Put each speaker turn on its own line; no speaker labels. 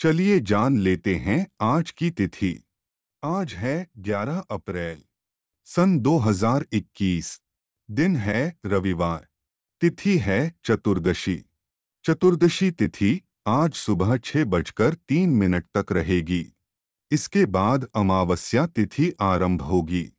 चलिए जान लेते हैं आज की तिथि। आज है 11 अप्रैल, सन 2021 दिन है रविवार, तिथि है चतुर्दशी। चतुर्दशी तिथि आज सुबह छह बजकर तीन मिनट तक रहेगी। इसके बाद अमावस्या तिथि आरंभ होगी।